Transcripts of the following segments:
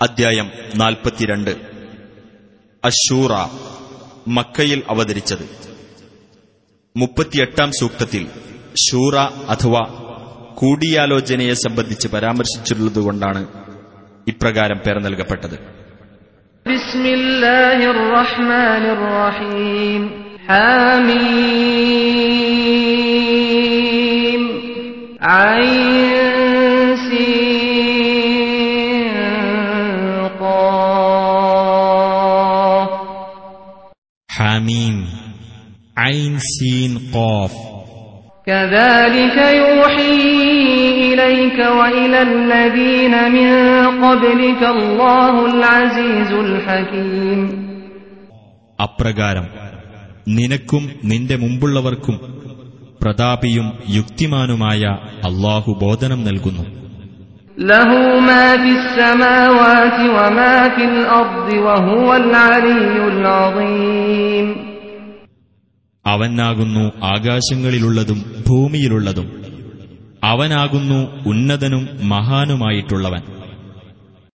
അദ്ധ്യായം നാൽപ്പത്തിരണ്ട്. അശൂറ മക്കയിൽ അവതരിച്ചത്. മുപ്പത്തിയെട്ടാം സൂക്തത്തിൽ ഷൂറ അഥവാ കൂടിയാലോചനയെ സംബന്ധിച്ച് പരാമർശിച്ചിട്ടുള്ളതുകൊണ്ടാണ് ഇപ്രകാരം പേർ നൽകപ്പെട്ടത്. ഹാമീം. حميم عين سين قاف كذلك يوحي إليك وإلى الذين من قبلك الله العزيز الحكيم അപ്രകാരം നിനക്കും നിന്റെ മുമ്പുള്ളവർക്കും പ്രതാപിയും യുക്തിമാനുമായ അള്ളാഹു ബോധനം നൽകുന്നു അവനാകുന്നു ആകാശങ്ങളിലുള്ളതും ഭൂമിയിലുള്ളതും അവനാകുന്നു ഉന്നതനും മഹാനുമായിട്ടുള്ളവൻ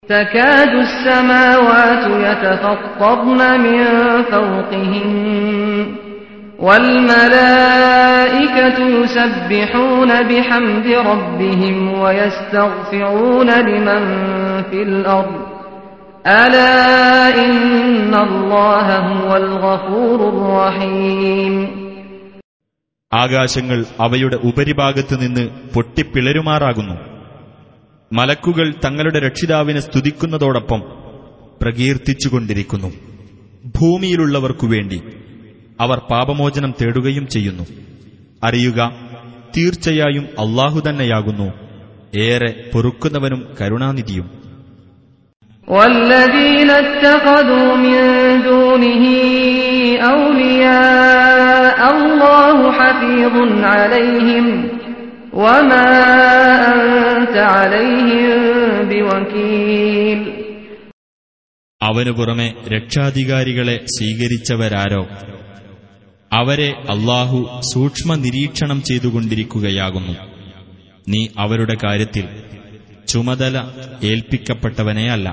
تكاد السماوات يتفطرن من فوقهن والملائكة يسبحون بحمد ربهم ويستغفرون لمن في الأرض ألا إن الله هو الغفور الرحيم ആകാശങ്ങൾ അവയുടെ ഉപരിഭാഗത്ത് നിന്ന് പൊട്ടിപ്പിളരുമാറാകുന്നു മലക്കുകൾ തങ്ങളുടെ രക്ഷിതാവിനെ സ്തുതിക്കുന്നതോടൊപ്പം പ്രകീർത്തിച്ചുകൊണ്ടിരിക്കുന്നു ഭൂമിയിലുള്ളവർക്കു വേണ്ടി അവർ പാപമോചനം തേടുകയും ചെയ്യുന്നു അറിയുക തീർച്ചയായും അള്ളാഹു തന്നെയാകുന്നു ഏറെ പൊറുക്കുന്നവനും കരുണാനിധിയും والذين اتخذوا من دونه أولياء الله حفيظ عليهم وما أنت عليهم بوكيل അവനു പുറമെ രക്ഷാധികാരികളെ സ്വീകരിച്ചവരാരോ അവരെ അള്ളാഹു സൂക്ഷ്മ നിരീക്ഷണം ചെയ്തുകൊണ്ടിരിക്കുകയാകുന്നു നീ അവരുടെ കാര്യത്തിൽ ചുമതല ഏൽപ്പിക്കപ്പെട്ടവനെയല്ല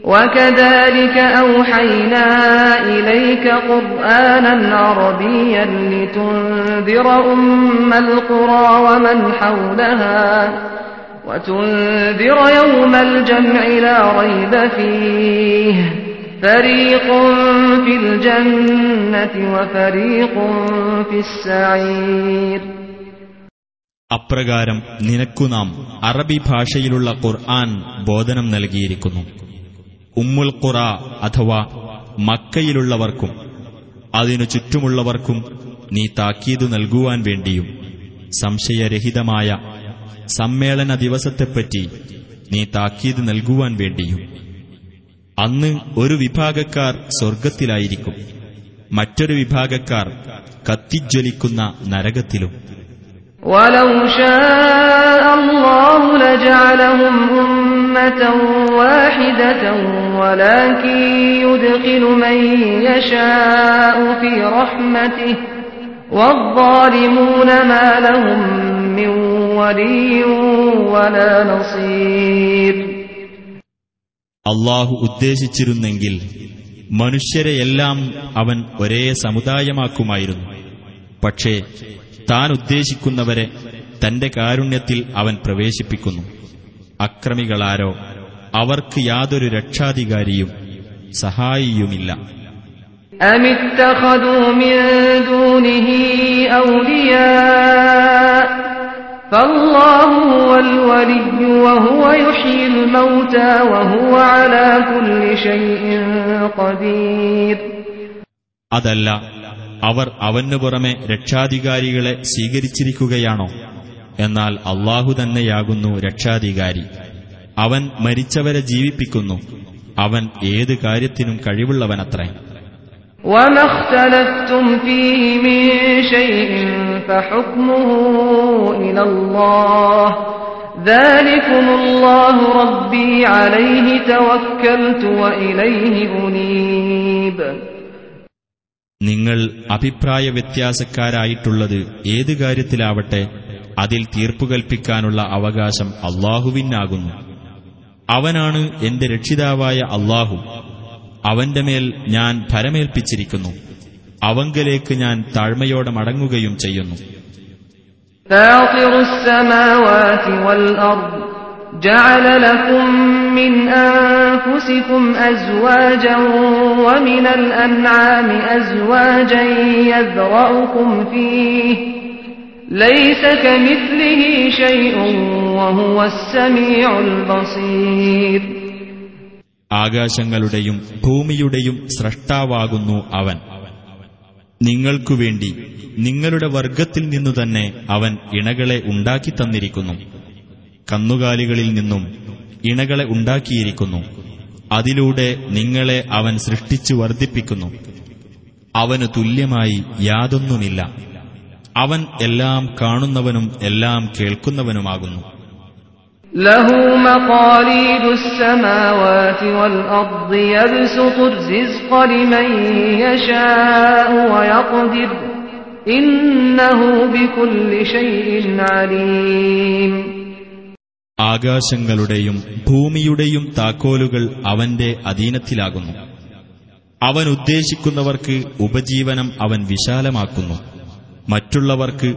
وكذلك أوحينا إليك قرآنا عربيا لتنذر أم القرى ومن حولها وتنذر يوم الجمع لا ريب فيه فريق في الجنة وفريق في السعير അപ്രകാരം നിനക്കു നാം അറബി ഭാഷയിലുള്ള ഖുർആൻ ബോധനം നൽകിയിരിക്കുന്നു ഉമ്മുൽ ഖുറ അഥവാ മക്കയിലുള്ളവർക്കും അതിനു ചുറ്റുമുള്ളവർക്കും നീ താക്കീതു നൽകുവാൻ വേണ്ടിയും സംശയരഹിതമായ സമ്മേളന ദിവസത്തെപ്പറ്റി നീ താക്കീത് നൽകുവാൻ വേണ്ടിയും അന്ന് ഒരു വിഭാഗക്കാർ സ്വർഗത്തിലായിരിക്കും മറ്റൊരു വിഭാഗക്കാർ കത്തിജ്വലിക്കുന്ന നരകത്തിലും ولو شاء الله لجعلهم أمة واحدة ولكن يدخل من يشاء في رحمته والظالمون ما لهم من ولي ولا نصير അള്ളാഹു ഉദ്ദേശിച്ചിരുന്നെങ്കിൽ മനുഷ്യരെയെല്ലാം അവൻ ഒരേ സമുദായമാക്കുമായിരുന്നു. പക്ഷേ താൻ ഉദ്ദേശിക്കുന്നവരെ തന്റെ കാരുണ്യത്തിൽ അവൻ പ്രവേശിപ്പിക്കുന്നു. അക്രമികളാരോ അവർക്ക് യാതൊരു രക്ഷാധികാരിയും സഹായിയുമില്ല. أم അതല്ല അവർ അവനു പുറമെ രക്ഷാധികാരികളെ സ്വീകരിച്ചിരിക്കുകയാണോ? എന്നാൽ അള്ളാഹു തന്നെയാകുന്നു രക്ഷാധികാരി. അവൻ മരിച്ചവരെ ജീവിപ്പിക്കുന്നു. അവൻ ഏത് കാര്യത്തിനും കഴിവുള്ളവനത്രേ. وما اختلفتم فيه من شيء فحكمه إلى الله ذلكم الله ربي عليه توكلت وإليه أنيب നിങ്ങൾ അഭിപ്രായ വ്യത്യാസക്കാരായിട്ടുള്ളത് ഏത് കാര്യത്തിലാവട്ടെ അതിൽ തീർപ്പു കൽപ്പിക്കാനുള്ള അവകാശം അള്ളാഹുവിനാകുന്നു അവനാണ് എന്റെ രക്ഷിതാവായ അള്ളാഹു അവന്റെ മേൽ ഞാൻ ഭരമേൽപ്പിച്ചിരിക്കുന്നു അവങ്കലേക്ക് ഞാൻ താഴ്മയോടെ മടങ്ങുകയും ചെയ്യുന്നു فاطر السماوات والأرض جعل لكم من أنفسكم أزواجا ومن الأنعام أزواجا يذرأكم فيه ليس كمثله شيء وهو السميع البصير ആകാശങ്ങളുടെയും ഭൂമിയുടെയും സ്രഷ്ടാവാകുന്നു അവൻ. നിങ്ങൾക്കുവേണ്ടി നിങ്ങളുടെ വർഗത്തിൽ നിന്നു തന്നെ അവൻ ഇണകളെ ഉണ്ടാക്കി തന്നിരിക്കുന്നു. കന്നുകാലികളിൽ നിന്നും ഇണകളെ ഉണ്ടാക്കിയിരിക്കുന്നു. അതിലൂടെ നിങ്ങളെ അവൻ സൃഷ്ടിച്ചു വർദ്ധിപ്പിക്കുന്നു. അവന് തുല്യമായി യാതൊന്നുമില്ല. അവൻ എല്ലാം കാണുന്നവനും എല്ലാം കേൾക്കുന്നവനുമാകുന്നു. له مقاليد السماوات والأرض يبسط الرزق لمن يشاء ويقدر إنه بكل شيء عليم ആകാശങ്ങളുടെയും ഭൂമിയുടെയും താക്കോലുകൾ അവന്റെ അധീനത്തിലാകുന്നു അവൻ ഉദ്ദേശിക്കുന്നവർക്ക് ഉപജീവനം അവൻ വിശാലമാക്കുന്നു മറ്റുള്ളവർക്ക്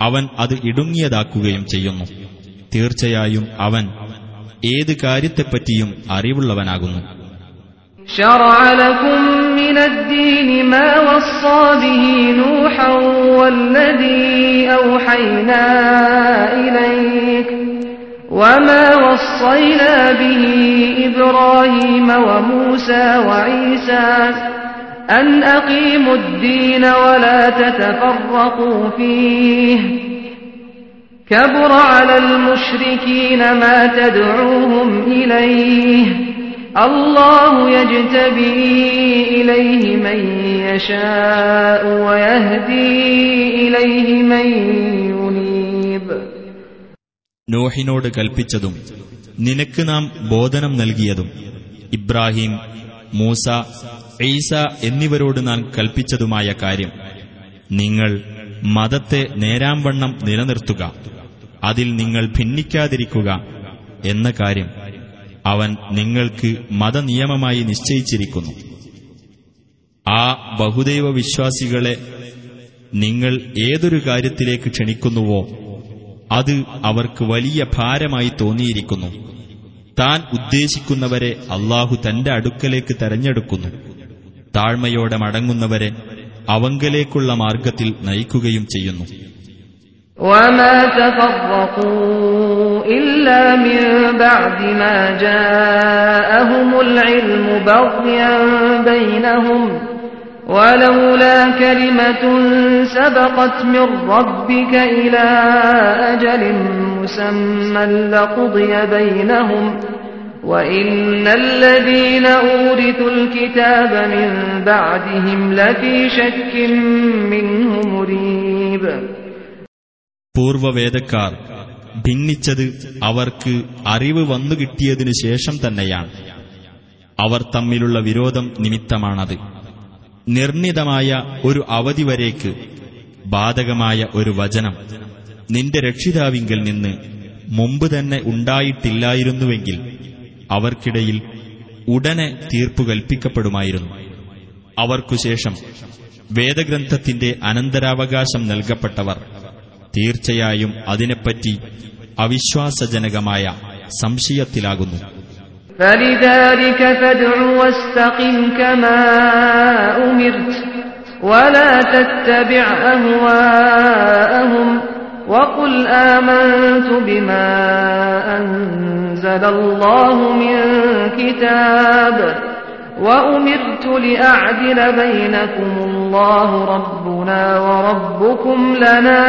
അവൻ അത് ഇടുങ്ങിയതാക്കുകയും ചെയ്യുന്നു തീർച്ചയായും അവൻ ഏത് കാര്യത്തെപ്പറ്റിയും അറിവുള്ളവനാകുന്നു شرع لكم من الدين ما وصى به نوحا والذي أوحينا إليك وما وصينا به إبراهيم وموسى وعيسى أن أقيموا الدين ولا تتفرقوا فيه كبر على المشركين ما تدعوهم إليه الله يجتبي إليه من يشاء ويهدي إليه من ينيب നോഹിനോട് കൽപ്പിച്ചതും നിനക്ക് നാം ബോധനം നൽകിയതും ഇബ്രാഹിം മൂസ ഈസ എന്നിവരോട് നാം കൽപ്പിച്ചതുമായ കാര്യം നിങ്ങൾ മതത്തെ നേരാംവണ്ണം നിലനിർത്തുക അതിൽ നിങ്ങൾ ഭിന്നിക്കാതിരിക്കുക എന്ന കാര്യം അവൻ നിങ്ങൾക്ക് മതനിയമമായി നിശ്ചയിച്ചിരിക്കുന്നു. ആ ബഹുദൈവ വിശ്വാസികളെ നിങ്ങൾ ഏതൊരു കാര്യത്തിലേക്ക് ക്ഷണിക്കുന്നുവോ അത് അവർക്ക് വലിയ ഭാരമായി തോന്നിയിരിക്കുന്നു. താൻ ഉദ്ദേശിക്കുന്നവരെ അള്ളാഹു തന്റെ അടുക്കലേക്ക് തെരഞ്ഞെടുക്കുന്നു. താഴ്മയോടെ മടങ്ങുന്നവരെ അവങ്കലേക്കുള്ള മാർഗത്തിൽ നയിക്കുകയും ചെയ്യുന്നു. وما تفرقوا إلا من بعد ما جاءهم العلم بغيا بينهم ولولا كلمة سبقت من ربك إلى أجل مسمى لقضي بينهم وإن الذين أورثوا الكتاب من بعدهم لفي شك منه مريب പൂർവവേദക്കാർ ഭിന്നിച്ചത് അവർക്ക് അറിവ് വന്നുകിട്ടിയതിനു ശേഷം തന്നെയാണ്. അവർ തമ്മിലുള്ള വിരോധം നിമിത്തമാണത്. നിർണിതമായ ഒരു അവധി വരേക്ക് ബാധകമായ ഒരു വചനം നിന്റെ രക്ഷിതാവിങ്കിൽ നിന്ന് മുമ്പ് തന്നെ ഉണ്ടായിട്ടില്ലായിരുന്നുവെങ്കിൽ അവർക്കിടയിൽ ഉടനെ തീർപ്പു കൽപ്പിക്കപ്പെടുമായിരുന്നു. അവർക്കുശേഷം വേദഗ്രന്ഥത്തിന്റെ അനന്തരാവകാശം നൽകപ്പെട്ടവർ തീർച്ചയായും അതിനെപ്പറ്റി അവിശ്വാസജനകമായ സംശയത്തിലാകുന്നു فلذلك فادع واستقم كما أمرت ولا تتبع أهواءهم وقل آمنت بما أنزل الله من كتاب وأمرت لأعدل بينكم الله ربنا وربكم لنا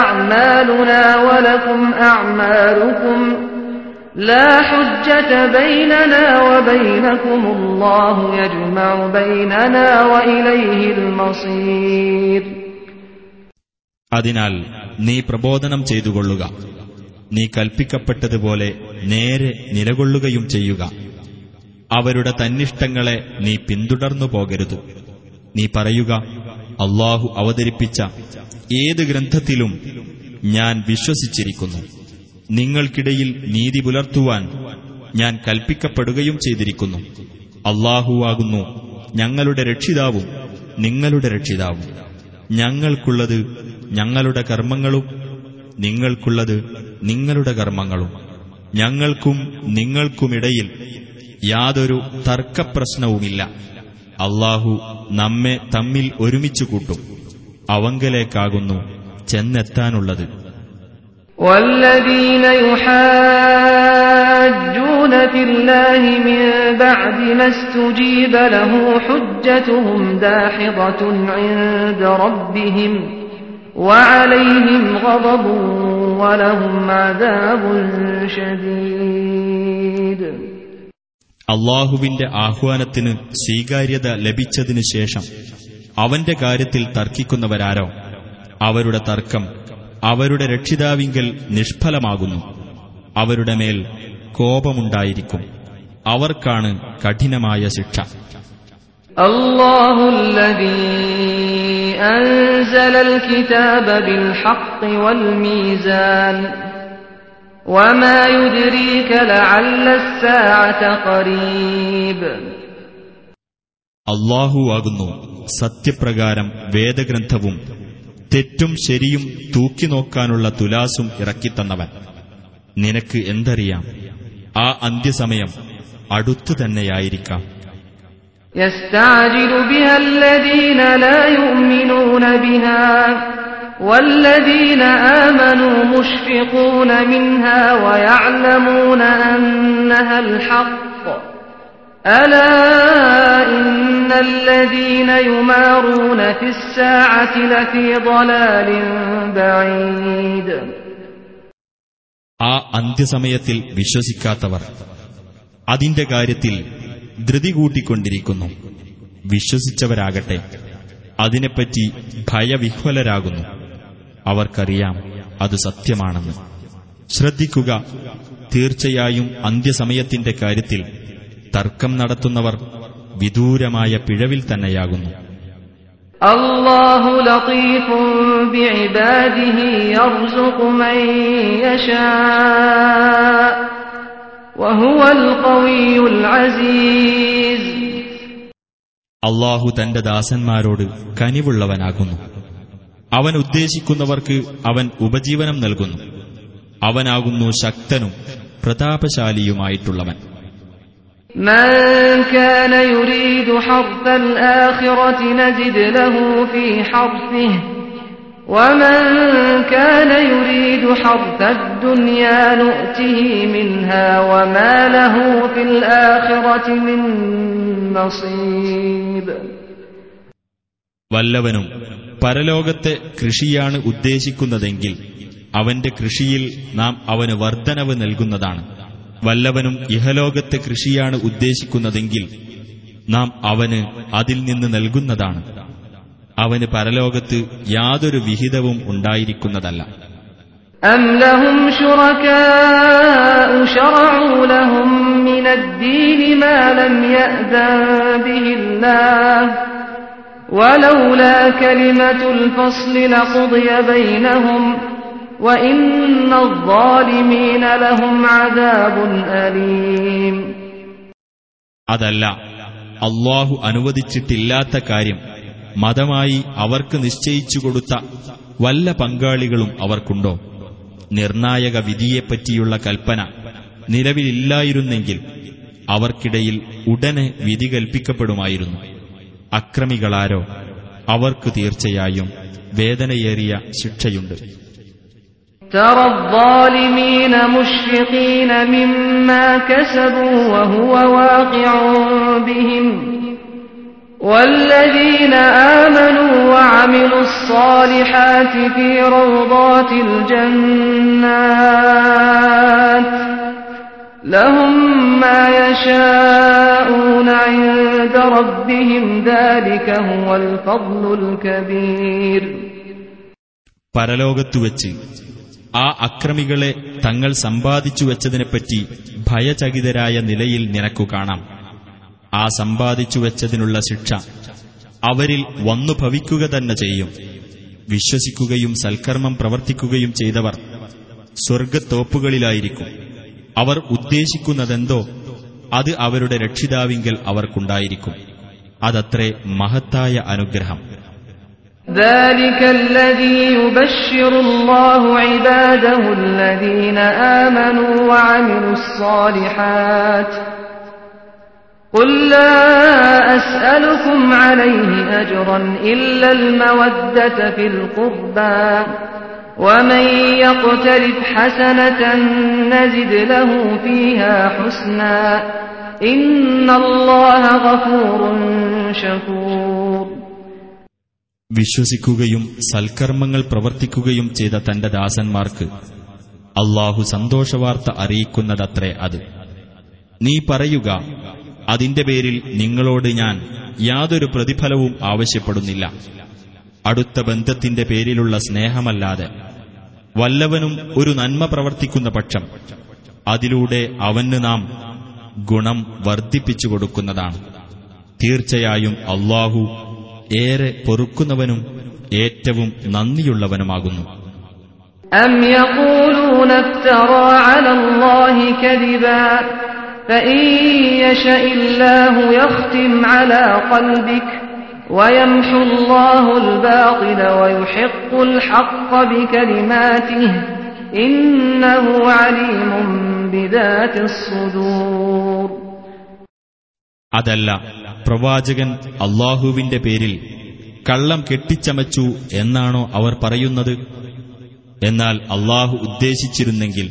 أعمالنا ولكم أعمالكم لا حجة بيننا وبينكم الله يجمع بيننا وإليه المصير അതിനാൽ നീ പ്രബോധനം ചെയ്തുകൊള്ളുക നീ കൽപ്പിക്കപ്പെട്ടതുപോലെ നേരെ നിലകൊള്ളുകയും ചെയ്യുക അവരുടെ തന്നിഷ്ടങ്ങളെ നീ പിന്തുടർന്നു പോകരുത്. നീ പറയുക അള്ളാഹു അവതരിപ്പിച്ച ഏത് ഗ്രന്ഥത്തിലും ഞാൻ വിശ്വസിച്ചിരിക്കുന്നു. നിങ്ങൾക്കിടയിൽ നീതി പുലർത്തുവാൻ ഞാൻ കൽപ്പിക്കപ്പെടുകയും ചെയ്തിരിക്കുന്നു. അള്ളാഹുവാകുന്നു ഞങ്ങളുടെ രക്ഷിതാവും നിങ്ങളുടെ രക്ഷിതാവും. ഞങ്ങൾക്കുള്ളത് ഞങ്ങളുടെ കർമ്മങ്ങളും നിങ്ങൾക്കുള്ളത് നിങ്ങളുടെ കർമ്മങ്ങളും. ഞങ്ങൾക്കും നിങ്ങൾക്കുമിടയിൽ യാതൊരു തർക്കപ്രശ്നവുമില്ല അള്ളാഹു നമ്മെ തമ്മിൽ ഒരുമിച്ചു കൂട്ടും അവങ്കലേക്കാകുന്നു ചെന്നെത്താനുള്ളത് والذين يحاجون في الله من بعد ما استجيب له حجتهم داحضة عند ربهم وعليهم غضب ولهم عذاب شديد അള്ളാഹുവിന്റെ ആഹ്വാനത്തിന് സ്വീകാര്യത ലഭിച്ചതിനു ശേഷം അവന്റെ കാര്യത്തിൽ തർക്കിക്കുന്നവരാരോ അവരുടെ തർക്കം അവരുടെ രക്ഷിതാവിങ്കൽ നിഷ്ഫലമാകുന്നു അവരുടെ മേൽ കോപമുണ്ടായിരിക്കും അവർക്കാണ് കഠിനമായ ശിക്ഷ الله الذي أنزل الكتاب بالحق والميزان അള്ളാഹുവാകുന്നു സത്യപ്രകാരം വേദഗ്രന്ഥവും തെറ്റും ശരിയും തൂക്കിനോക്കാനുള്ള തുലാസും ഇറക്കിത്തന്നവൻ നിനക്ക് എന്തറിയാം ആ അന്ത്യസമയം അടുത്തു തന്നെയായിരിക്കാം يستعجل بها الذين لا يؤمنون بها والذين آمنوا مشفقون منها ويعلمون أنها الحق ألا إن الذين يمارون في الساعة لفي ضلال بعيد ആ അന്ത്യസമയത്തിൽ വിശ്വസിക്കാത്തവർ അതിന്റെ കാര്യത്തിൽ ധൃതി കൂട്ടിക്കൊണ്ടിരിക്കുന്നു വിശ്വസിച്ചവരാകട്ടെ അതിനെപ്പറ്റി ഭയവിഹ്വലരാകുന്നു അവർക്കറിയാം അത് സത്യമാണെന്ന്. ശ്രദ്ധിക്കുക. തീർച്ചയായും അന്ത്യസമയത്തിന്റെ കാര്യത്തിൽ തർക്കം നടത്തുന്നവർ വിദൂരമായ പിഴവിൽ തന്നെയാകുന്നു. അള്ളാഹു തന്റെ ദാസന്മാരോട് കനിവുള്ളവനാകുന്നു. അവൻ ഉദ്ദേശിക്കുന്നവർക്ക് അവൻ ഉപജീവനം നൽകുന്നു അവനാകുന്നു ശക്തനും പ്രതാപശാലിയുമായിട്ടുള്ളവൻ من كان يريد حرث الآخرة نزد له في حرثه ومن كان يريد حرث الدنيا نؤته منها وما له في الآخرة من نصيب വല്ലവനും പരലോകത്തെ കൃഷിയാണ് ഉദ്ദേശിക്കുന്നതെങ്കിൽ അവന്റെ കൃഷിയിൽ നാം അവന് വർധനവ് നൽകുന്നതാണ് വല്ലവനും ഇഹലോകത്തെ കൃഷിയാണ് ഉദ്ദേശിക്കുന്നതെങ്കിൽ നാം അവന് അതിൽ നിന്ന് നൽകുന്നതാണ് അവന് പരലോകത്ത് യാതൊരു വിഹിതവും ഉണ്ടായിരിക്കുന്നതല്ല أم لهم شركاء شرعوا لهم من الدين ما لم يأذن به الله അതല്ല അള്ളാഹു അനുവദിച്ചിട്ടില്ലാത്ത കാര്യം മതമായി അവർക്ക് നിശ്ചയിച്ചു കൊടുത്ത വല്ല പങ്കാളികളും അവർക്കുണ്ടോ? നിർണായക വിധിയെപ്പറ്റിയുള്ള കൽപ്പന നിലവിലില്ലായിരുന്നെങ്കിൽ അവർക്കിടയിൽ ഉടനെ വിധി കൽപ്പിക്കപ്പെടുമായിരുന്നു. അക്രമികളാരോ അവർക്ക് തീർച്ചയായും വേദനയേറിയ ശിക്ഷയുണ്ട് ترى الظالمين مشفقين مما كسبوا وهو واقع بهم والذين آمنوا وعملوا الصالحات في روضات الجنات لهم ما يشاءون عند ربهم ذلك هو الفضل الكبير പരലോകത്തുവെച്ച് ആ അക്രമികളെ തങ്ങൾ സമ്പാദിച്ചു വെച്ചതിനെപ്പറ്റി ഭയചകിതരായ നിലയിൽ നിനക്കു കാണാം ആ സമ്പാദിച്ചു വെച്ചതിനുള്ള ശിക്ഷ അവരിൽ വന്നു ഭവിക്കുക തന്നെ ചെയ്യും വിശ്വസിക്കുകയും സൽക്കർമ്മം പ്രവർത്തിക്കുകയും ചെയ്തവർ സ്വർഗത്തോപ്പുകളിലായിരിക്കും അവർ ഉദ്ദേശിക്കുന്നതെന്തോ അത് അവരുടെ രക്ഷിതാവിങ്കൽ അവർക്കുണ്ടായിരിക്കും അതത്രേ മഹത്തായ അനുഗ്രഹം ذلك الذي يبشر الله عباده الذين آمنوا وعملوا الصالحات قل لا أسألكم عليه أجرا إلا المودة في القربى ومن يقترف حسنة نزد له فيها حسنا إن الله غفور شكور വിശ്വസിക്കുകയും സൽക്കർമ്മങ്ങൾ പ്രവർത്തിക്കുകയും ചെയ്ത തന്റെ ദാസന്മാർക്ക് അള്ളാഹു സന്തോഷവാർത്ത അറിയിക്കുന്നതത്രേ അത് നീ പറയുക അതിന്റെ പേരിൽ നിങ്ങളോട് ഞാൻ യാതൊരു പ്രതിഫലവും ആവശ്യപ്പെടുന്നില്ല അടുത്ത ബന്ധത്തിന്റെ പേരിലുള്ള സ്നേഹമല്ലാതെ വല്ലവനും ഒരു നന്മ പ്രവർത്തിക്കുന്ന പക്ഷം അതിലൂടെ അവന് നാം ഗുണം വർദ്ധിപ്പിച്ചു കൊടുക്കുന്നതാണ് തീർച്ചയായും അള്ളാഹു ഏറെ പൊറുക്കുന്നവനും ഏറ്റവും നന്ദിയുള്ളവനുമാകുന്നു أم يقولون افترى على الله كذبا فإن يشأ الله يختم على قلبك ويمحو الله الباطل ويحق الحق بكلماته إنه عليم بذات الصدور അതല്ല പ്രവാചകൻ അള്ളാഹുവിന്റെ പേരിൽ കള്ളം കെട്ടിച്ചമച്ചു എന്നാണോ അവർ പറയുന്നത് എന്നാൽ അള്ളാഹു ഉദ്ദേശിച്ചിരുന്നെങ്കിൽ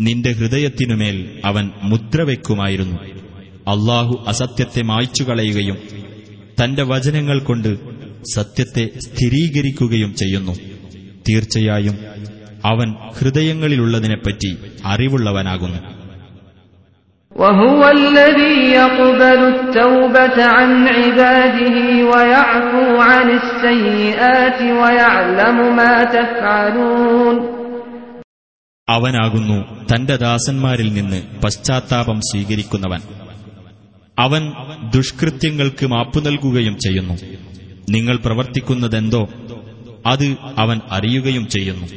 നിന്റെ ഹൃദയത്തിനുമേൽ അവൻ മുദ്ര വയ്ക്കുമായിരുന്നു അള്ളാഹു അസത്യത്തെ മായ്ച്ചു കളയുകയും തന്റെ വചനങ്ങൾ കൊണ്ട് സത്യത്തെ സ്ഥിരീകരിക്കുകയും ചെയ്യുന്നു തീർച്ചയായും അവൻ ഹൃദയങ്ങളിലുള്ളതിനെപ്പറ്റി അറിവുള്ളവനാകുന്നു وهو الذي يقبل التوبة عن عباده ويعفو عن السيئات ويعلم ما تفعلون അവനാകുന്നു തന്റെ ദാസന്മാരിൽ നിന്ന് പശ്ചാത്താപം സ്വീകരിക്കുന്നവൻ അവൻ ദുഷ്കൃത്യങ്ങൾക്ക് മാപ്പു നൽകുകയും ചെയ്യുന്നു. നിങ്ങൾ പ്രവർത്തിക്കുന്നതെന്തോ അത് അവൻ അറിയുകയും ചെയ്യുന്നു.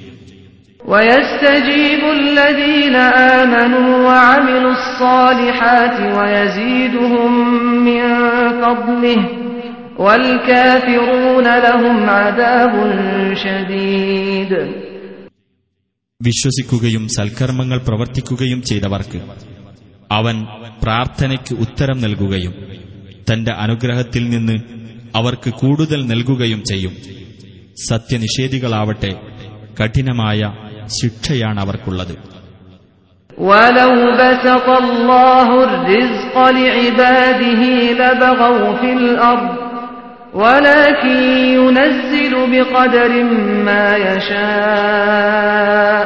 വിശ്വസിക്കുകയും സൽക്കർമ്മങ്ങൾ പ്രവർത്തിക്കുകയും ചെയ്തവർക്ക് അവൻ പ്രാർത്ഥനയ്ക്ക് ഉത്തരം നൽകുകയും തന്റെ അനുഗ്രഹത്തിൽ നിന്ന് അവർക്ക് കൂടുതൽ നൽകുകയും ചെയ്യും സത്യനിഷേധികളാവട്ടെ കഠിനമായ ശിക്ഷയാണ് അവർക്കുള്ളത് ولو بسط الله الرزق لعباده لبغوا في الأرض ولكن ينزل بقدر ما يشاء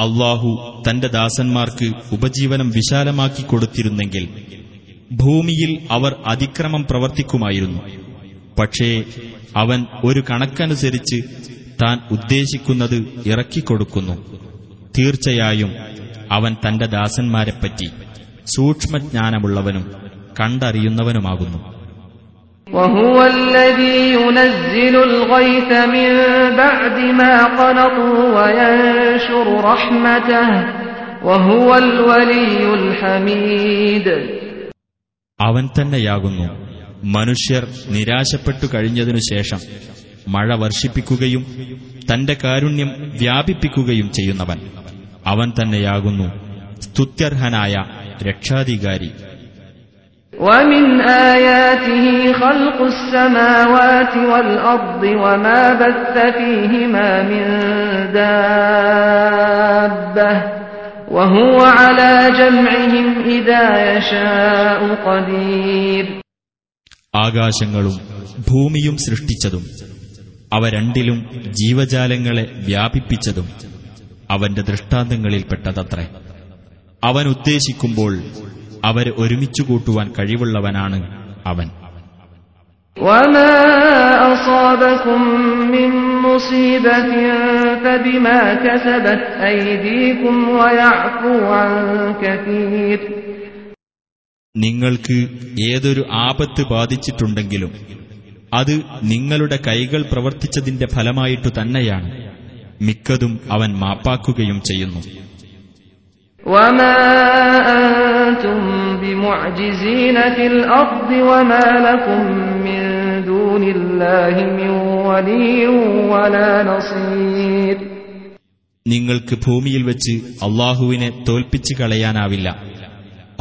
അള്ളാഹു തന്റെ ദാസന്മാർക്ക് ഉപജീവനം വിശാലമാക്കി കൊടുത്തിരുന്നെങ്കിൽ ഭൂമിയിൽ അവർ അതിക്രമം പ്രവർത്തിക്കുമായിരുന്നു. പക്ഷേ അവൻ ഒരു കണക്കനുസരിച്ച് താൻ ഉദ്ദേശിക്കുന്നത് ഇറക്കിക്കൊടുക്കുന്നു. തീർച്ചയായും അവൻ തന്റെ ദാസന്മാരെപ്പറ്റി സൂക്ഷ്മജ്ഞാനമുള്ളവനും കണ്ടറിയുന്നവനുമാകുന്നു. وهو الذي ينزل الغيث من بعد ما قنطوا وينشر رحمته وهو الولي الحميد അവൻ തന്നെയാകുന്നു മനുഷ്യർ നിരാശപ്പെട്ടു കഴിഞ്ഞതിനു ശേഷം മഴ വർഷിപ്പിക്കുകയും തന്റെ കാരുണ്യം വ്യാപിപ്പിക്കുകയും ചെയ്യുന്നവൻ അവൻ തന്നെയാകുന്നു സ്തുത്യർഹനായ രക്ഷാധികാരി ومن آياته خلق السماوات والأرض وما بث فيهما من دابة وهو على جمعهم إذا يشاء قدير ആകാശങ്ങളും ഭൂമിയും സൃഷ്ടിച്ചതും അവ രണ്ടിലും ജീവജാലങ്ങളെ വ്യാപിപ്പിച്ചതും അവന്റെ ദൃഷ്ടാന്തങ്ങളിൽപ്പെട്ടതത്രേ അവൻ ഉദ്ദേശിക്കുമ്പോൾ അവരെ ഒരുമിച്ചു കൂട്ടുവാൻ കഴിവുള്ളവനാണ് അവൻ. നിങ്ങൾക്ക് ഏതൊരു ആപത്ത് ബാധിച്ചിട്ടുണ്ടെങ്കിലും അത് നിങ്ങളുടെ കൈകൾ പ്രവർത്തിച്ചതിന്റെ ഫലമായിട്ടു തന്നെയാണ്. മിക്കതും അവൻ മാപ്പാക്കുകയും ചെയ്യുന്നു. وما أنتم بمعجزين في الأرض وما لكم من دون الله من ولي ولا نصير നിങ്ങൾക്ക് ഭൂമിയിൽ വെച്ച് അള്ളാഹുവിനെ തോൽപ്പിച്ചു കളയാനാവില്ല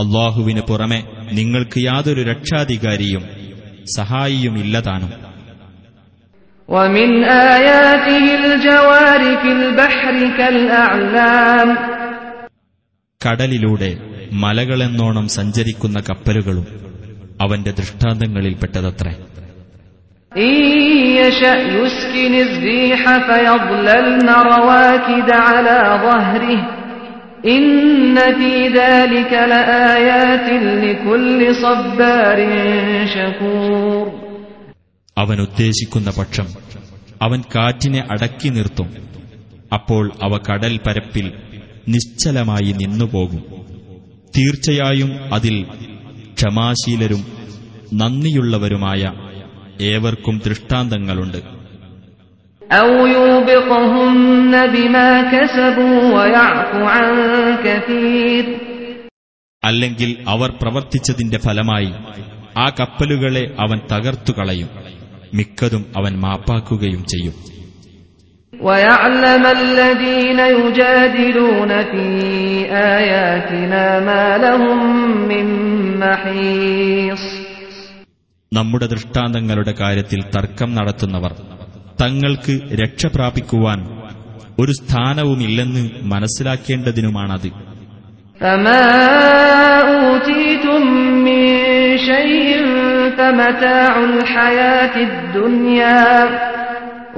അള്ളാഹുവിന് പുറമെ നിങ്ങൾക്ക് യാതൊരു രക്ഷാധികാരിയും സഹായിയുമില്ലതാനും ومن آياته الجوار في البحر كالأعلام കടലിലൂടെ മലകളെന്നോണം സഞ്ചരിക്കുന്ന കപ്പലുകളും അവന്റെ ദൃഷ്ടാന്തങ്ങളിൽപ്പെട്ടതത്രേ. അവൻ ഉദ്ദേശിക്കുന്ന പക്ഷം അവൻ കാറ്റിനെ അടക്കി നിർത്തും അപ്പോൾ അവ കടൽ പരപ്പിൽ നിശ്ചലമായി നിന്നുപോകും. തീർച്ചയായും അതിൽ ക്ഷമാശീലരും നന്ദിയുള്ളവരുമായ ഏവർക്കും ദൃഷ്ടാന്തങ്ങളുണ്ട്. അല്ലെങ്കിൽ അവർ പ്രവർത്തിച്ചതിന്റെ ഫലമായി ആ കപ്പലുകളെ അവൻ തകർത്തുകളയും മിക്കതും അവൻ മാപ്പാക്കുകയും ചെയ്യും. ويعلم الذين يجادلون في آياتنا ما لهم من محيص നമ്മുടെ ദൃഷ്ടാന്തങ്ങളുടെ കാര്യത്തിൽ തർക്കം നടത്തുന്നവർ തങ്ങൾക്ക് രക്ഷ പ്രാപിക്കുവാൻ ഒരു സ്ഥാനവുമില്ലെന്ന് മനസ്സിലാക്കേണ്ടതിനുമാണത് فما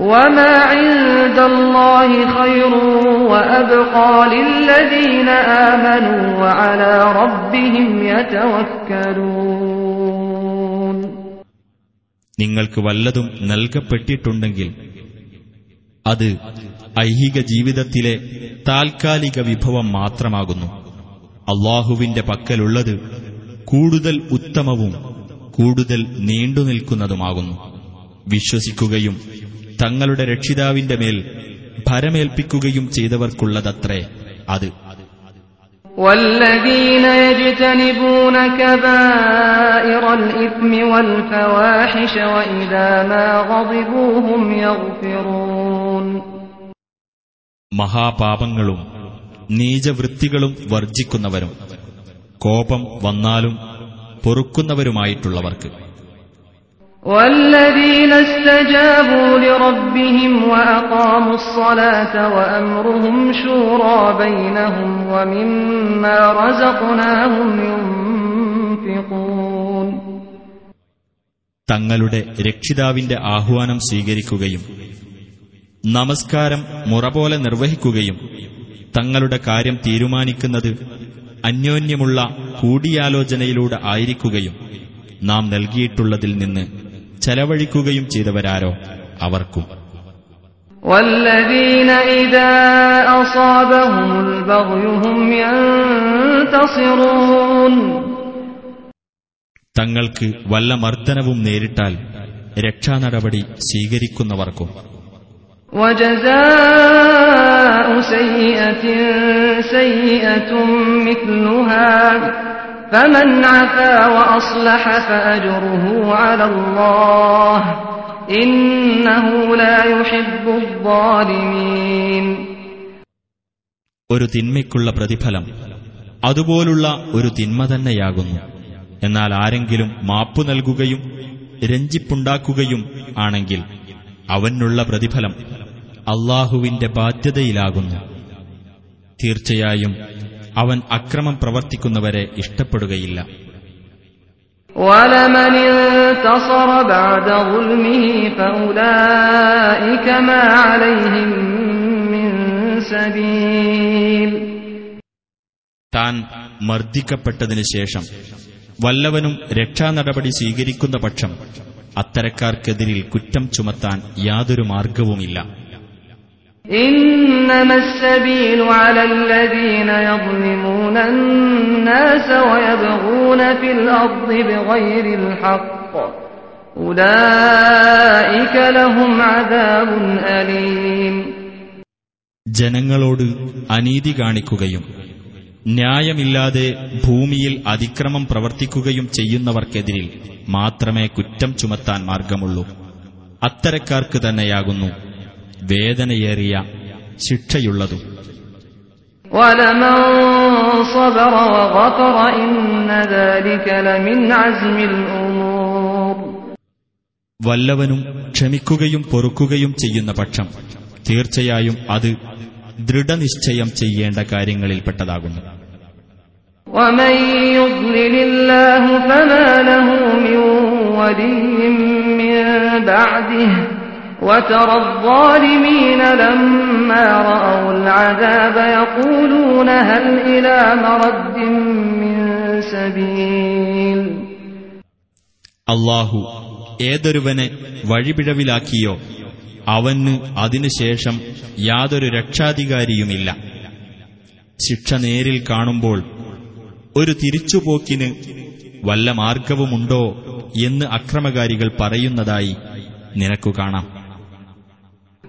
وما عند الله خير وأبقى للذين آمنوا وعلى ربهم يتوكلون നിങ്ങൾക്ക് വല്ലതും നൽകപ്പെട്ടിട്ടുണ്ടെങ്കിൽ അത് ഐഹിക ജീവിതത്തിലെ താൽക്കാലിക വിഭവം മാത്രമാകുന്നു അള്ളാഹുവിന്റെ പക്കലുള്ളത് കൂടുതൽ ഉത്തമവും കൂടുതൽ നീണ്ടുനിൽക്കുന്നതുമാകുന്നു വിശ്വസിക്കുകയും തങ്ങളുടെ രക്ഷിതാവിന്റെ മേൽ ഭരമേൽപ്പിക്കുകയും ചെയ്തവർക്കുള്ളതത്രേ അത് والذين يجتنبون كبائر الإثم والفواحش وإذا ما غضبوا هم يغفرون മഹാപാപങ്ങളും നീചവൃത്തികളും വർജിക്കുന്നവരും കോപം വന്നാലും പൊറുക്കുന്നവരുമായിട്ടുള്ളവർക്ക് والذين استجابوا لربهم وأقاموا الصلاة وأمرهم شورى بينهم ومما رزقناهم ينفقون തങ്ങളുടെ രക്ഷിതാവിന്റെ ആഹ്വാനം സ്വീകരിക്കുകയും നമസ്കാരം മുറ പോലെ നിർവഹിക്കുകയും തങ്ങളുടെ കാര്യം തീരുമാനിക്കുന്നത് അന്യോന്യമുള്ള കൂടിയാലോചനയിലൂടെ ആയിരിക്കുകയും നാം നൽകിയിട്ടുള്ളതിൽ നിന്ന് ചെലവഴിക്കുകയും ചെയ്തവരാരോ അവർക്കും والذين إذا أصابهم البغي هم ينتصرون തങ്ങൾക്ക് വല്ല മർദ്ദനവും നേരിട്ടാൽ രക്ഷാനടപടി സ്വീകരിക്കുന്നവർക്കും وجزاء سيئة سيئة مثلها فمن عفا وأصلح فأجره على الله إنه لا يحب الظالمين ഒരു തിന്മയ്ക്കുള്ള പ്രതിഫലം അതുപോലുള്ള ഒരു തിന്മ തന്നെയാകുന്നു എന്നാൽ ആരെങ്കിലും മാപ്പു നൽകുകയും രഞ്ജിപ്പുണ്ടാക്കുകയും ആണെങ്കിൽ അവനുള്ള പ്രതിഫലം അള്ളാഹുവിന്റെ ബാധ്യതയിലാകുന്നു തീർച്ചയായും അവൻ അക്രമം പ്രവർത്തിക്കുന്നവരെ ഇഷ്ടപ്പെടുകയില്ല. താൻ മർദ്ദിക്കപ്പെട്ടതിനു ശേഷം വല്ലവനും രക്ഷാനടപടി സ്വീകരിക്കുന്ന പക്ഷം അത്തരക്കാർക്കെതിരിൽ കുറ്റം ചുമത്താൻ യാതൊരു മാർഗവുമില്ല. إنما السبيل على الذين يظلمون الناس ويبغون في الأرض بغير الحق أولئك لهم عذاب أليم ജനങ്ങളോട് അനീതി കാണിക്കുകയും ന്യായമില്ലാതെ ഭൂമിയിൽ അതിക്രമം പ്രവർത്തിക്കുകയും ചെയ്യുന്നവർക്കെതിരിൽ മാത്രമേ കുറ്റം ചുമത്താൻ മാർഗമുള്ളൂ അത്തരക്കാർക്ക് തന്നെയാകുന്നു വേദനയേറിയ ശിക്ഷയുള്ളതും. വല്ലവനും ക്ഷമിക്കുകയും പൊറുക്കുകയും ചെയ്യുന്ന പക്ഷം തീർച്ചയായും അത് ദൃഢനിശ്ചയം ചെയ്യേണ്ട കാര്യങ്ങളിൽപ്പെട്ടതാകുന്നു. ഒമയ്യുഗ്ലിലില്ലാഹു ലഹു മിൻ മിൻ وترى الظالمين لما رأوا العذاب يقولون هل إلى مرد من سبيل അള്ളാഹു ഏതൊരുവനെ വഴിപിഴവിലാക്കിയോ അവന് അതിനുശേഷം യാതൊരു രക്ഷാധികാരിയുമില്ല ശിക്ഷ നേരിൽ കാണുമ്പോൾ ഒരു തിരിച്ചുപോക്കിന് വല്ല മാർഗവുമുണ്ടോ എന്ന് അക്രമകാരികൾ പറയുന്നതായി നിനക്കു കാണാം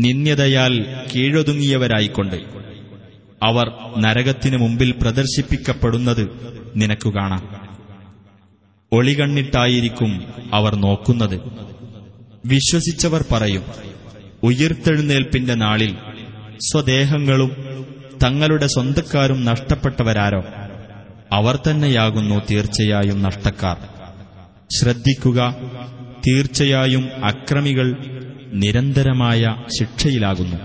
നിന്ദ്യതയാൽ കീഴൊതുങ്ങിയവരായിക്കൊണ്ട് അവർ നരകത്തിനു മുമ്പിൽ പ്രദർശിപ്പിക്കപ്പെടുന്നത് നിനക്കു കാണാം. ഒളികണ്ണിട്ടായിരിക്കും അവർ നോക്കുന്നത്. വിശ്വസിച്ചവർ പറയും ഉയർത്തെഴുന്നേൽപ്പിന്റെ നാളിൽ സ്വദേഹങ്ങളും തങ്ങളുടെ സ്വന്തക്കാരും നഷ്ടപ്പെട്ടവരാരോ? അവർ തന്നെയാകുന്നു തീർച്ചയായും നഷ്ടക്കാർ. ശ്രദ്ധിക്കുക തീർച്ചയായും അക്രമികൾ നിരന്തരമായ ശിക്ഷയിലാകുന്നു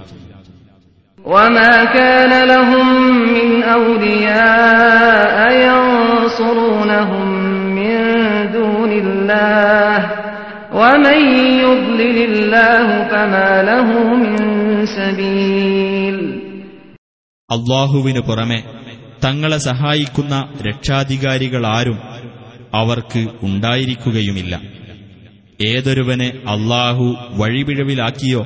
وما كان لهم من أولياء ينصرونهم من دون الله ومن يضلل الله فما له من سبيل അള്ളാഹുവിനു പുറമെ തങ്ങളെ സഹായിക്കുന്ന രക്ഷാധികാരികളാരും അവർക്ക് ഉണ്ടായിരിക്കുകയുമില്ല ഏതൊരുവനെ അള്ളാഹു വഴിപിഴവിലാക്കിയോ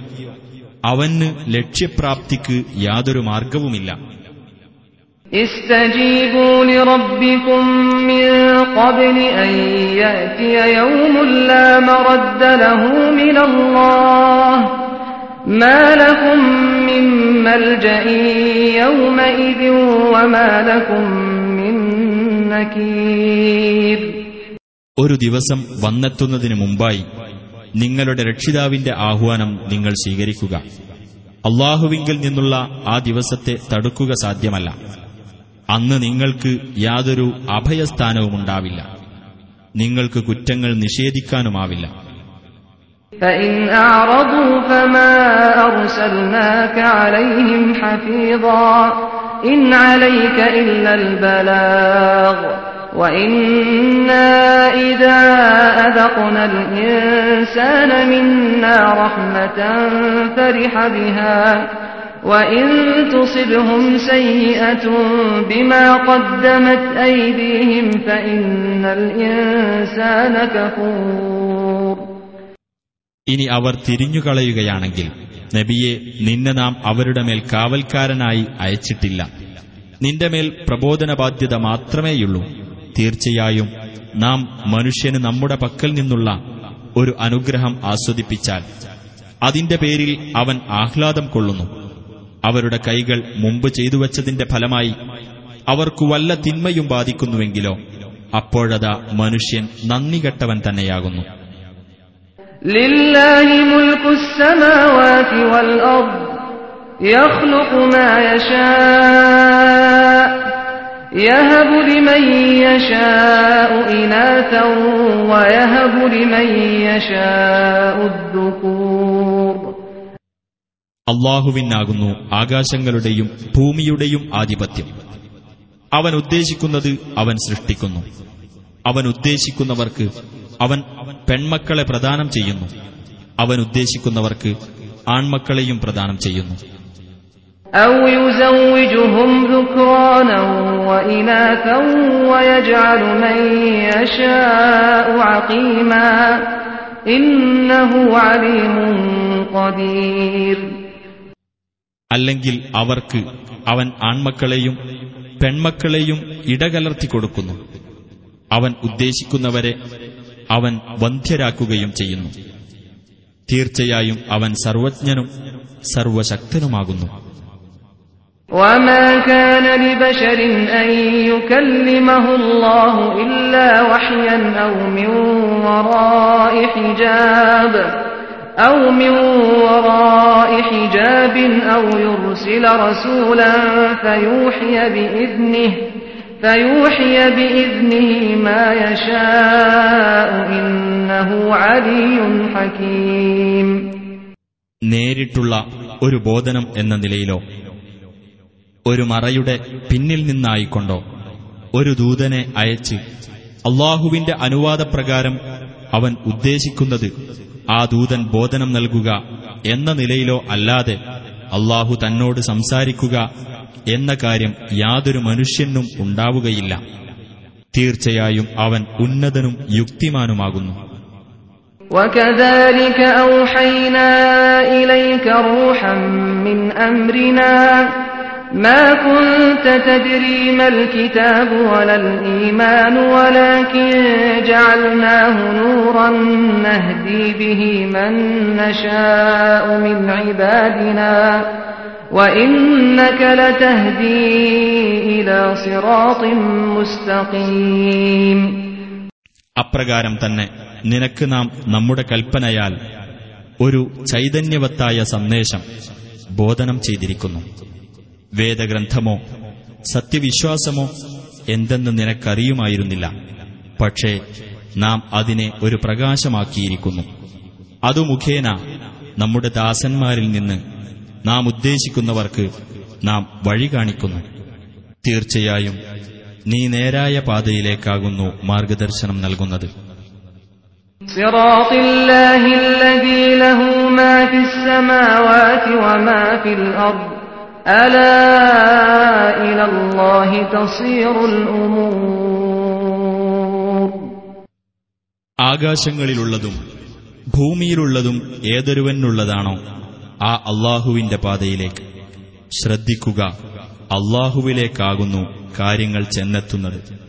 അവന് ലക്ഷ്യപ്രാപ്തിക്ക് യാതൊരു മാർഗവുമില്ല استجيبوا لربكم من قبل أن يأتي يوم لا مرد له من الله ما لكم من ملجأ يومئذ وما لكم من نكير ഒരു ദിവസം വന്നെത്തുന്നതിനു മുമ്പായി നിങ്ങളുടെ രക്ഷിതാവിന്റെ ആഹ്വാനം നിങ്ങൾ സ്വീകരിക്കുക. അള്ളാഹുവിങ്കിൽ നിന്നുള്ള ആ ദിവസത്തെ തടുക്കുക സാധ്യമല്ല. അന്ന് നിങ്ങൾക്ക് യാതൊരു അഭയസ്ഥാനവുമുണ്ടാവില്ല നിങ്ങൾക്ക് കുറ്റങ്ങൾ നിഷേധിക്കാനുമാവില്ല. ഇൻ അലൈക ബലാഗ് عليهم حفيظا إن عليك إلا البلاغ وإنا إذا أذقنا الإنسان منا رحمة فرح بها وإن تصبهم سيئة بما قدمت أيديهم فإن الإنسان كفور ഇനി അവർ തിരിഞ്ഞുകളയുകയാണെങ്കിൽ നബിയെ നിന്നെ നാം അവരുടെ മേൽ കാവൽക്കാരനായി അയച്ചിട്ടില്ല നിന്റെ മേൽ പ്രബോധന ബാധ്യത മാത്രമേയുള്ളൂ തീർച്ചയായും നാം മനുഷ്യന് നമ്മുടെ പക്കൽ നിന്നുള്ള ഒരു അനുഗ്രഹം ആസ്വദിപ്പിച്ചാൽ അതിന്റെ പേരിൽ അവൻ ആഹ്ലാദം കൊള്ളുന്നു. അവരുടെ കൈകൾ മുമ്പ് ചെയ്തുവച്ചതിന്റെ ഫലമായി അവർക്കു വല്ല തിന്മയും ബാധിക്കുന്നുവെങ്കിലോ അപ്പോഴതാ മനുഷ്യൻ നന്ദികെട്ടവൻ തന്നെയാകുന്നു. ലില്ലാഹി يهب لمن يشاء إناثا ويهب لمن يشاء الذكور അള്ളാഹുവിനാകുന്നു ആകാശങ്ങളുടെയും ഭൂമിയുടെയും ആധിപത്യം അവൻ ഉദ്ദേശിക്കുന്നത് അവൻ സൃഷ്ടിക്കുന്നു അവൻ ഉദ്ദേശിക്കുന്നവർക്ക് അവൻ പെൺമക്കളെ പ്രദാനം ചെയ്യുന്നു അവൻ ഉദ്ദേശിക്കുന്നവർക്ക് ആൺമക്കളെയും പ്രദാനം ചെയ്യുന്നു أو يزوجهم ذكرانا وإناثا ويجعل من يشاء عقيما إنه عليم قدير അല്ലെങ്കിൽ അവർക്ക് അവൻ ആൺമക്കളെയും പെൺമക്കളെയും ഇടകലർത്തി കൊടുക്കുന്നു അവൻ ഉദ്ദേശിക്കുന്നവരെ അവൻ വന്ധ്യരാക്കുകയും ചെയ്യുന്നു തീർച്ചയായും അവൻ സർവജ്ഞനും സർവശക്തനുമാകുന്നു وما كان لبشر أن يكلمه الله إلا وحيا أو من وراء حجاب أو من وراء حجاب أو يرسل رسولا فيوحي بإذنه فيوحي بإذنه ما يشاء إنه علي حكيم നേരിട്ടുള്ള ഒരു ബോധനം എന്ന നിലയിലോ ഒരു മറയുടെ പിന്നിൽ നിന്നായിക്കൊണ്ടോ ഒരു ദൂതനെ അയച്ച് അള്ളാഹുവിന്റെ അനുവാദപ്രകാരം അവൻ ഉദ്ദേശിക്കുന്നത് ആ ദൂതൻ ബോധനം നൽകുക എന്ന നിലയിലോ അല്ലാതെ അള്ളാഹു തന്നോട് സംസാരിക്കുക എന്ന കാര്യം യാതൊരു മനുഷ്യനും ഉണ്ടാവുകയില്ല തീർച്ചയായും അവൻ ഉന്നതനും യുക്തിമാനുമാകുന്നു وكذلك أوحينا إليك روحا من أمرنا ما كنت تدري ما الكتاب ولا الإيمان ولكن جعلناه نورا نهدي به من نشاء من عبادنا وإنك لتهدي إلى صراط مستقيم അപ്രകാരം തന്നെ നിനക്ക് നാം നമ്മുടെ കൽപ്പനയാൽ ഒരു ചൈതന്യവത്തായ സന്ദേശം ബോധനം ചെയ്തിരിക്കുന്നു വേദഗ്രന്ഥമോ സത്യവിശ്വാസമോ എന്തെന്ന് നിനക്കറിയുമായിരുന്നില്ല. പക്ഷേ നാം അതിനെ ഒരു പ്രകാശമാക്കിയിരിക്കുന്നു. അതു മുഖേന നമ്മുടെ ദാസന്മാരിൽ നിന്ന് നാം ഉദ്ദേശിക്കുന്നവർക്ക് നാം വഴി കാണിക്കുന്നു. തീർച്ചയായും നീ നേരായ പാതയിലേക്കാകുന്നു മാർഗദർശനം നൽകുന്നത്. സിറാത്തില്ലാഹില്ലദീ ലഹു മാ ഫിസ്സമാവാതി വമാ ഫിൽ അർദ്. ആകാശങ്ങളിലുള്ളതും ഭൂമിയിലുള്ളതും ഏതൊരുവനുള്ളതാണോ ആ അള്ളാഹുവിന്റെ പാതയിലേക്ക്. ശ്രദ്ധിക്കുക അള്ളാഹുവിലേക്കാകുന്നു കാര്യങ്ങൾ ചെന്നെത്തുന്നത്.